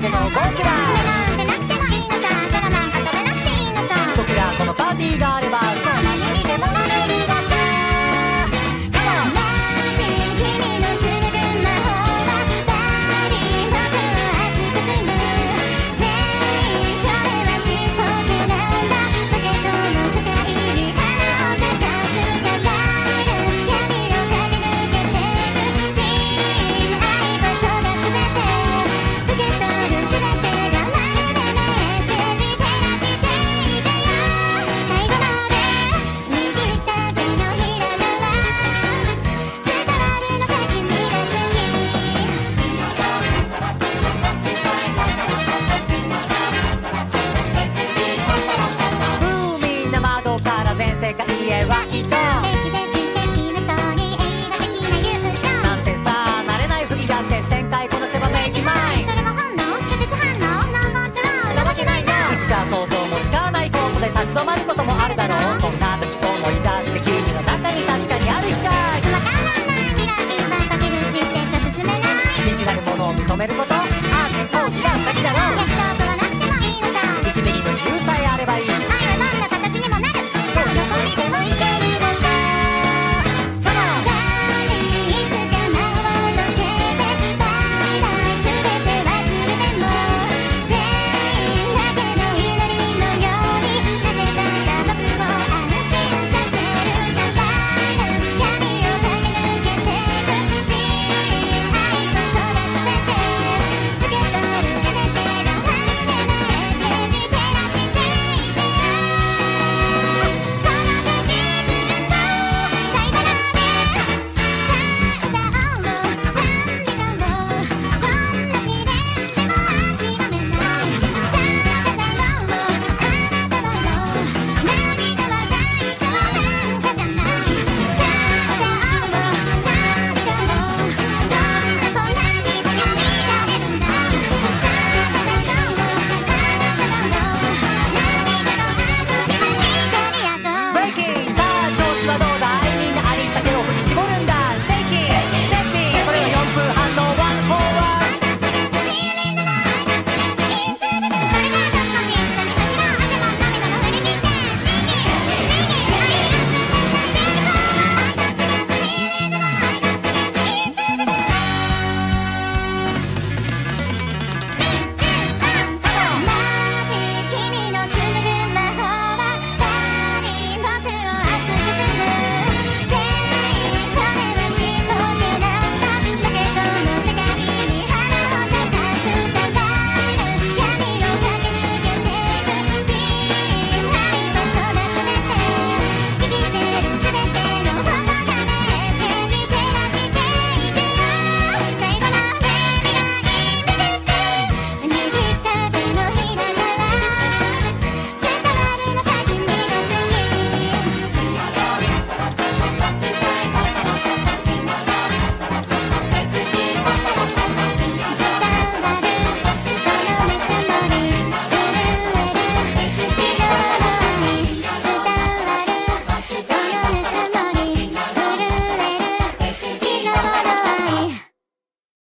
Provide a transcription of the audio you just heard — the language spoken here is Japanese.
までのおこう